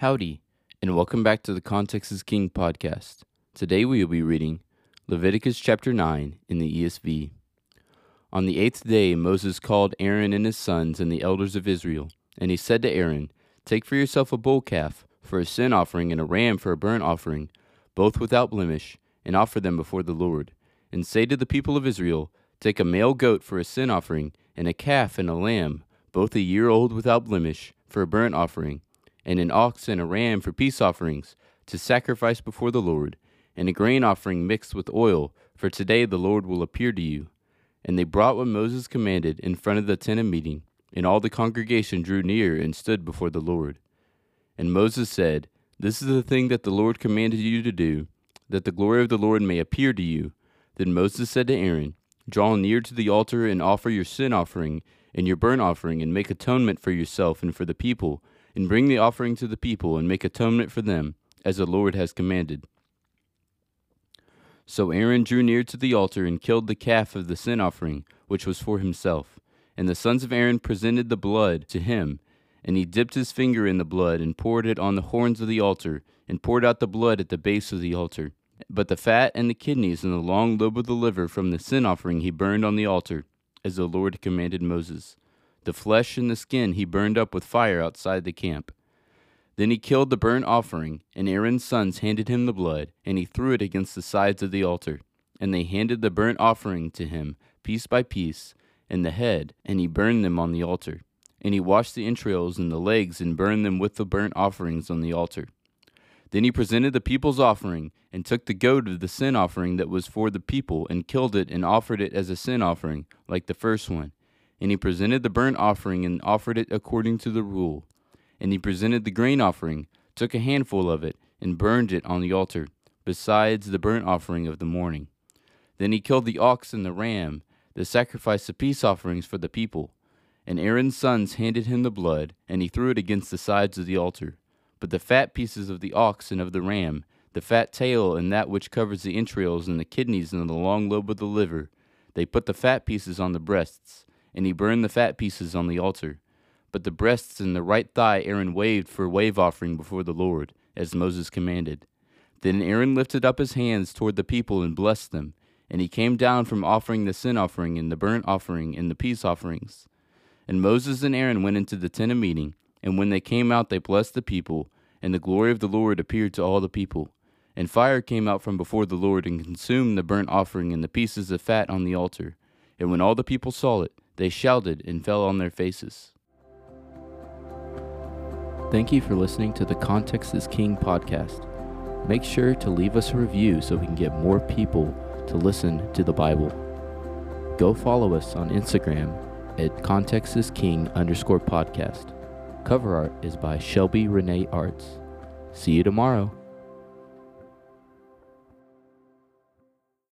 Howdy, and welcome back to the Context is King podcast. Today we will be reading Leviticus chapter 9 in the ESV. On the eighth day, Moses called Aaron and his sons and the elders of Israel, and he said to Aaron, Take for yourself a bull calf for a sin offering and a ram for a burnt offering, both without blemish, and offer them before the Lord. And say to the people of Israel, Take a male goat for a sin offering, and a calf and a lamb, both a year old without blemish, for a burnt offering, and an ox and a ram for peace offerings, to sacrifice before the Lord, and a grain offering mixed with oil, for today the Lord will appear to you. And they brought what Moses commanded in front of the tent of meeting, and all the congregation drew near and stood before the Lord. And Moses said, This is the thing that the Lord commanded you to do, that the glory of the Lord may appear to you. Then Moses said to Aaron, Draw near to the altar and offer your sin offering and your burnt offering, and make atonement for yourself and for the people, and bring the offering to the people, and make atonement for them, as the Lord has commanded. So Aaron drew near to the altar and killed the calf of the sin offering, which was for himself. And the sons of Aaron presented the blood to him, and he dipped his finger in the blood, and poured it on the horns of the altar, and poured out the blood at the base of the altar. But the fat and the kidneys and the long lobe of the liver from the sin offering he burned on the altar, as the Lord commanded Moses. The flesh and the skin he burned up with fire outside the camp. Then he killed the burnt offering, and Aaron's sons handed him the blood, and he threw it against the sides of the altar. And they handed the burnt offering to him, piece by piece, and the head, and he burned them on the altar. And he washed the entrails and the legs, and burned them with the burnt offerings on the altar. Then he presented the people's offering, and took the goat of the sin offering that was for the people, and killed it, and offered it as a sin offering, like the first one. And he presented the burnt offering, and offered it according to the rule. And he presented the grain offering, took a handful of it, and burned it on the altar, besides the burnt offering of the morning. Then he killed the ox and the ram, the sacrifice of peace offerings for the people. And Aaron's sons handed him the blood, and he threw it against the sides of the altar. But the fat pieces of the ox and of the ram, the fat tail and that which covers the entrails and the kidneys and the long lobe of the liver, they put the fat pieces on the breasts, and he burned the fat pieces on the altar. But the breasts and the right thigh Aaron waved for wave offering before the Lord, as Moses commanded. Then Aaron lifted up his hands toward the people and blessed them. And he came down from offering the sin offering and the burnt offering and the peace offerings. And Moses and Aaron went into the tent of meeting, and when they came out, they blessed the people, and the glory of the Lord appeared to all the people. And fire came out from before the Lord and consumed the burnt offering and the pieces of fat on the altar. And when all the people saw it, they shouted and fell on their faces. Thank you for listening to the Context is King podcast. Make sure to leave us a review so we can get more people to listen to the Bible. Go follow us on Instagram at Context is King underscore podcast. Cover art is by Shelby Renee Arts. See you tomorrow.